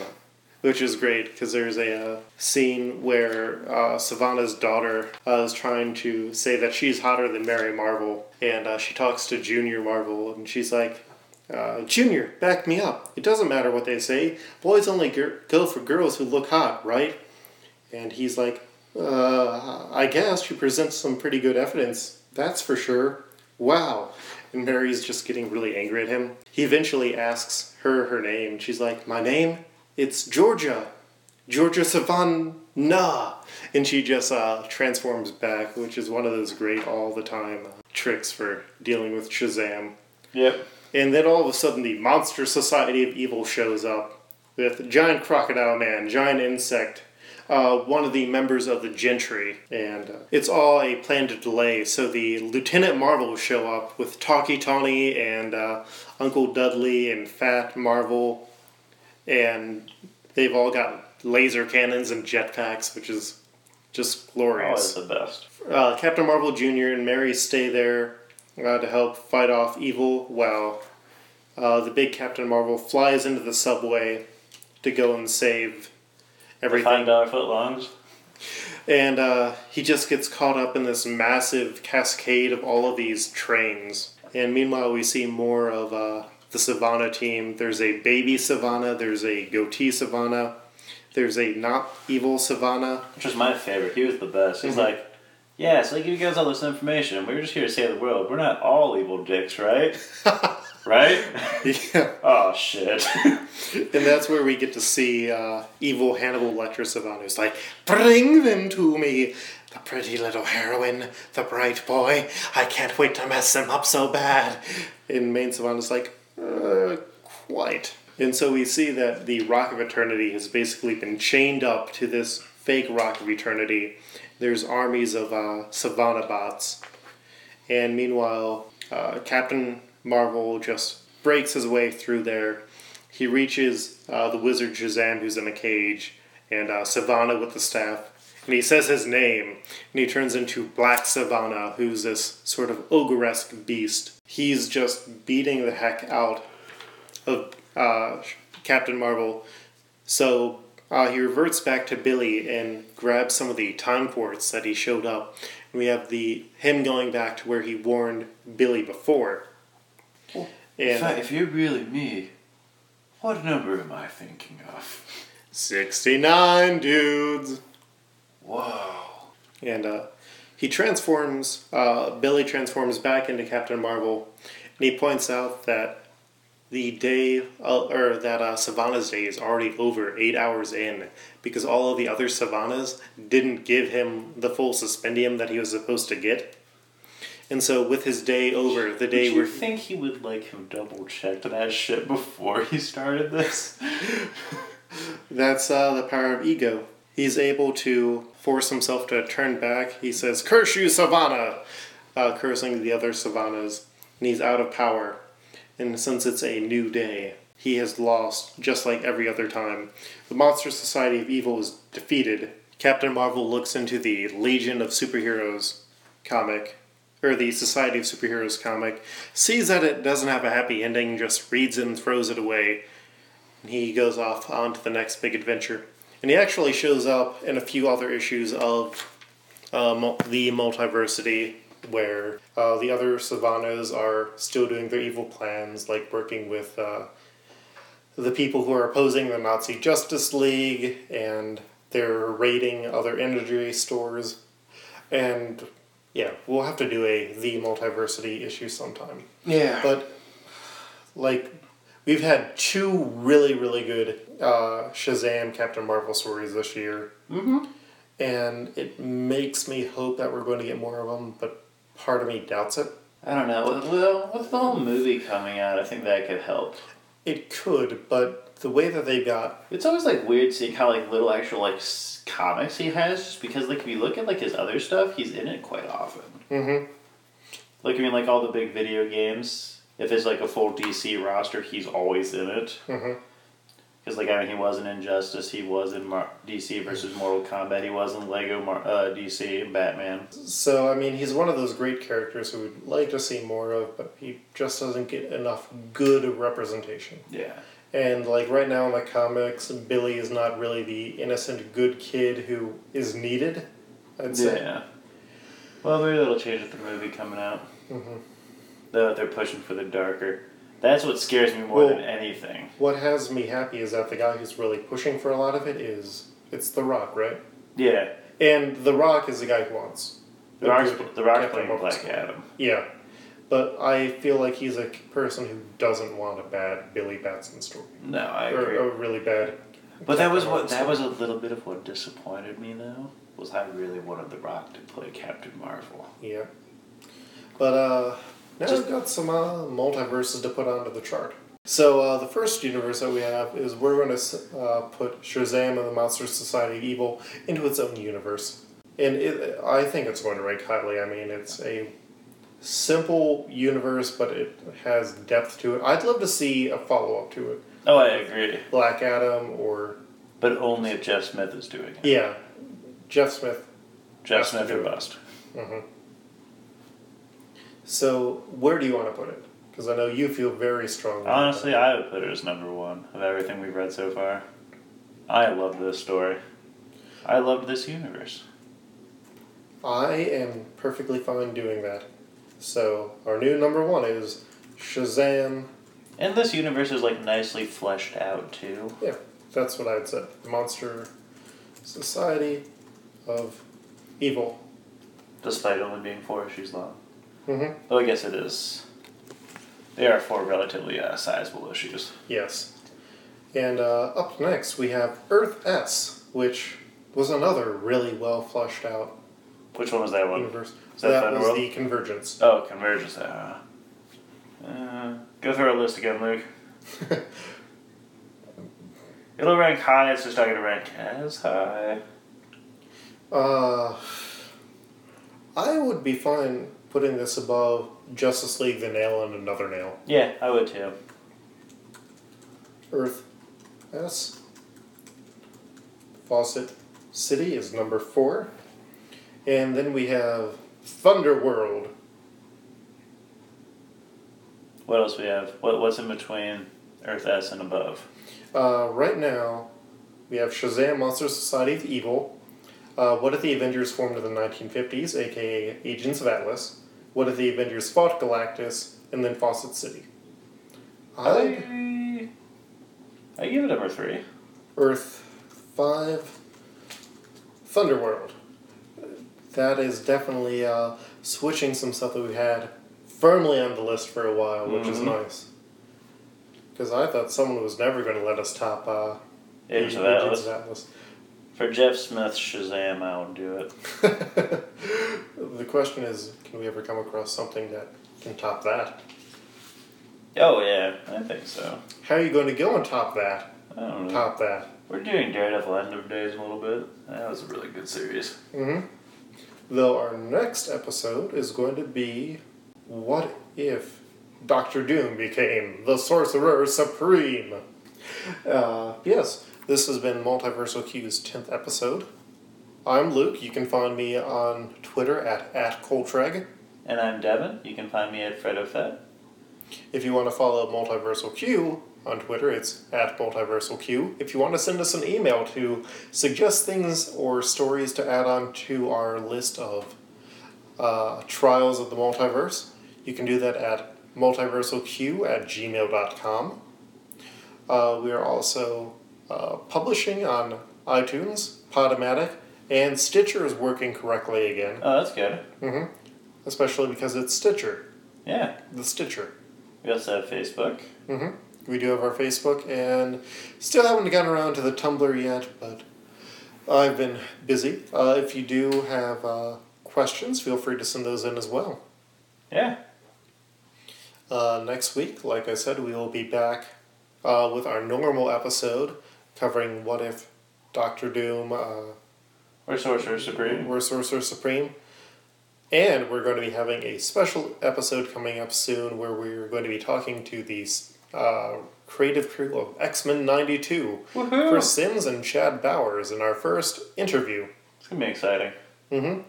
which is great because there's a uh, scene where uh, Sivana's daughter uh, is trying to say that she's hotter than Mary Marvel, and uh, she talks to Junior Marvel, and she's like, uh, Junior, back me up. It doesn't matter what they say. Boys only go for girls who look hot, right? And he's like, uh, I guess you present some pretty good evidence. That's for sure. Wow. And Mary's just getting really angry at him. He eventually asks her her name. She's like, My name? It's Georgia. Georgia Sivana. And she just uh, transforms back, which is one of those great all the time uh, tricks for dealing with Shazam. Yep. And then all of a sudden, the Monster Society of Evil shows up with Giant Crocodile Man, Giant Insect, uh, one of the members of the Gentry. And uh, it's all a plan to delay. So the Lieutenant Marvel will show up with Tawky Tawny and uh, Uncle Dudley and Fat Marvel. And they've all got laser cannons and jetpacks, which is just glorious. Always the best. Uh, Captain Marvel Jr. and Mary stay there uh, to help fight off evil. While uh, the big Captain Marvel flies into the subway to go and save Five everything. dollar footlongs. And uh, he just gets caught up in this massive cascade of all of these trains. And meanwhile, we see more of uh, the Sivana team. There's a baby Sivana, there's a goatee Sivana, there's a not evil Sivana. Which was my favorite. He was the best. He's Mhm. like, yeah, so I give you guys all this information. We're just here to save the world. We're not all evil dicks, right? right? yeah. Oh shit. And that's where we get to see uh, evil Hannibal Lecter Sivana who's like, Bring them to me! The pretty little heroine, the bright boy. I can't wait to mess him up so bad. And main Sivana's like, uh, quite. And so we see that the Rock of Eternity has basically been chained up to this fake Rock of Eternity. There's armies of uh, Sivana bots. And meanwhile, uh, Captain Marvel just breaks his way through there. He reaches uh, the wizard Shazam, who's in a cage, and uh, Sivana with the staff. And he says his name, and he turns into Black Sivana, who's this sort of ogre-esque beast. He's just beating the heck out of uh, Captain Marvel. So uh, he reverts back to Billy and grabs some of the time quartz that he showed up. And we have the him going back to where he warned Billy before. In And fact, if you're really me, what number am I thinking of? 69 dudes. Whoa. And uh, he transforms, uh, Billy transforms back into Captain Marvel, and he points out that the day, uh, or that uh, Sivana's day is already over, eight hours in, because all of the other Sivanas didn't give him the full suspendium that he was supposed to get. And so, with his day over, the day Did you where think he would like have double checked that shit before he started this? That's uh, the power of ego. He's able to force himself to turn back. He says, Curse you, Sivana! Uh, cursing the other Sivanas. And he's out of power. And since it's a new day, he has lost, just like every other time. The Monster Society of Evil is defeated. Captain Marvel looks into the Legion of Superheroes comic, or the Society of Superheroes comic, sees that it doesn't have a happy ending, just reads it and throws it away And he goes off on to the next big adventure. And he actually shows up in a few other issues of mul- the Multiversity, where uh, the other Sivanas are still doing their evil plans, like working with uh, the people who are opposing the Nazi Justice League, and they're raiding other energy stores. And yeah, we'll have to do a the Multiversity issue sometime. Yeah. But like we've had two really really good uh, Shazam Captain Marvel stories this year, mm-hmm. and it makes me hope that we're going to get more of them. But part of me doubts it. I don't know. With, well, with the whole movie coming out, I think that could help. It could, but the way that they got It's always like weird seeing how like little actual like s- comics he has, just because like if you look at like his other stuff, he's in it quite often. hmm Like I mean, like all the big video games. If it's like a full DC roster, he's always in it. hmm Because like I mean, he was in Injustice, he was in Mar- DC versus Mortal Kombat, he was in Lego Mar- uh, DC and Batman. So I mean, he's one of those great characters who we'd like to see more of, but he just doesn't get enough good representation. Yeah. And like right now in the comics, Billy is not really the innocent good kid who is needed. I'd say. Yeah. Well, maybe that'll change with the movie coming out. hmm Though they're pushing for the darker. That's what scares me more Well- than anything. What has me happy is that the guy who's really pushing for a lot of it is it's The Rock, right? Yeah. And The Rock is the guy who wants. The a Rock's, the Rock's Captain playing Marvel Black. Adam. Yeah, but I feel like he's a person who doesn't want a bad Billy Batson story No, I or agree. a really bad. But that was what that was a little bit of what disappointed me though. Was I really wanted The Rock to play Captain Marvel? Yeah, but uh, now Just- we've got some uh, multiverses to put onto the chart. So uh, the first universe that we have is we're going to uh, put Shazam and the Monster Society of Evil into its own universe, and it, I think it's going to rank highly. I mean, it's a simple universe, but it has depth to it. I'd love to see a follow up to it, Oh, I agree. Black Adam or But only if Jeff Smith is doing it. yeah, Jeff Smith. Jeff Smith or bust. hmm So where do you want to put it? Because I know you feel very strongly. Honestly, I would put it as number one of everything we've read so far. I love this story. I love this universe. I am perfectly fine doing that. So our new number one is Shazam. And this universe is like nicely fleshed out too. Yeah, that's what I'd say. Monster Society of Evil. Despite only being four issues long. hmm Though I guess it is. They are four relatively uh, sizable issues. Yes. And uh, up next we have Earth S, which was another really well fleshed out Which one was that one? universe. Is that that was Federal? the Convergence. Oh, Convergence. Uh, uh, go through our list again, Luke. It'll rank high, it's just not going to rank as high. Uh, I would be fine putting this above Justice League, the Nail, and another Nail. Yeah, I would too. Earth S. Fawcett City is number four. And then we have Thunderworld. What else we have? What What's in between Earth S and above? Uh, right now, we have Shazam Monster Society of Evil. Uh, what if the Avengers formed in the 1950s, aka Agents of Atlas? What if the Avengers fought Galactus? And then Fawcett City. I'd I, I give it number three. Earth 5, Thunderworld. That is definitely uh, switching some stuff that we had firmly on the list for a while, which is Mhm. nice. Because I thought someone was never going to let us top uh, Agents of Atlas. For Jeff Smith's Shazam, I would do it. the question is, can we ever come across something that can top that? Oh yeah, I think so. How are you going to go on top that? I don't know. Top that. We're doing Daredevil End of Days a little bit. That was a really good series. Mm-hmm. Though our next episode is going to be, what if Doctor Doom became the Sorcerer Supreme? Uh, yes, this has been Multiversal Q's 10th episode. I'm Luke. You can find me on Twitter at, at Coltreg. And I'm Devin. You can find me at FredOFed. If you want to follow Multiversal Q on Twitter, it's at Multiversal Q. If you want to send us an email to suggest things or stories to add on to our list of uh, trials of the multiverse, you can do that at multiversalq at gmail.com. Uh, we are also uh, publishing on iTunes, Podomatic, and Stitcher is working correctly again. Oh, that's good. Mm-hmm. Especially because it's Stitcher, Yeah. the Stitcher. We also have Facebook. hmm We do have our Facebook, and still haven't gotten around to the Tumblr yet, but I've been busy. Uh, if you do have uh, questions, feel free to send those in as well. Yeah. Uh, next week, like I said, we will be back uh, with our normal episode covering what if Doctor Doom uh, Or Sorcerer Supreme. were Sorcerer Supreme. And we're going to be having a special episode coming up soon where we're going to be talking to the uh, creative crew of X Men 92, Woohoo! Chris Sims and Chad Bowers, in our first interview. It's gonna be exciting. hmm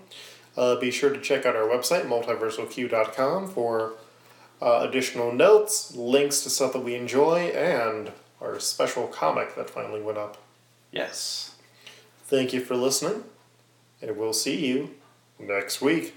Uh, be sure to check out our website, multiversalq.com, for uh, additional notes, links to stuff that we enjoy, and our special comic that finally went up. Yes. Thank you for listening, and we'll see you next week.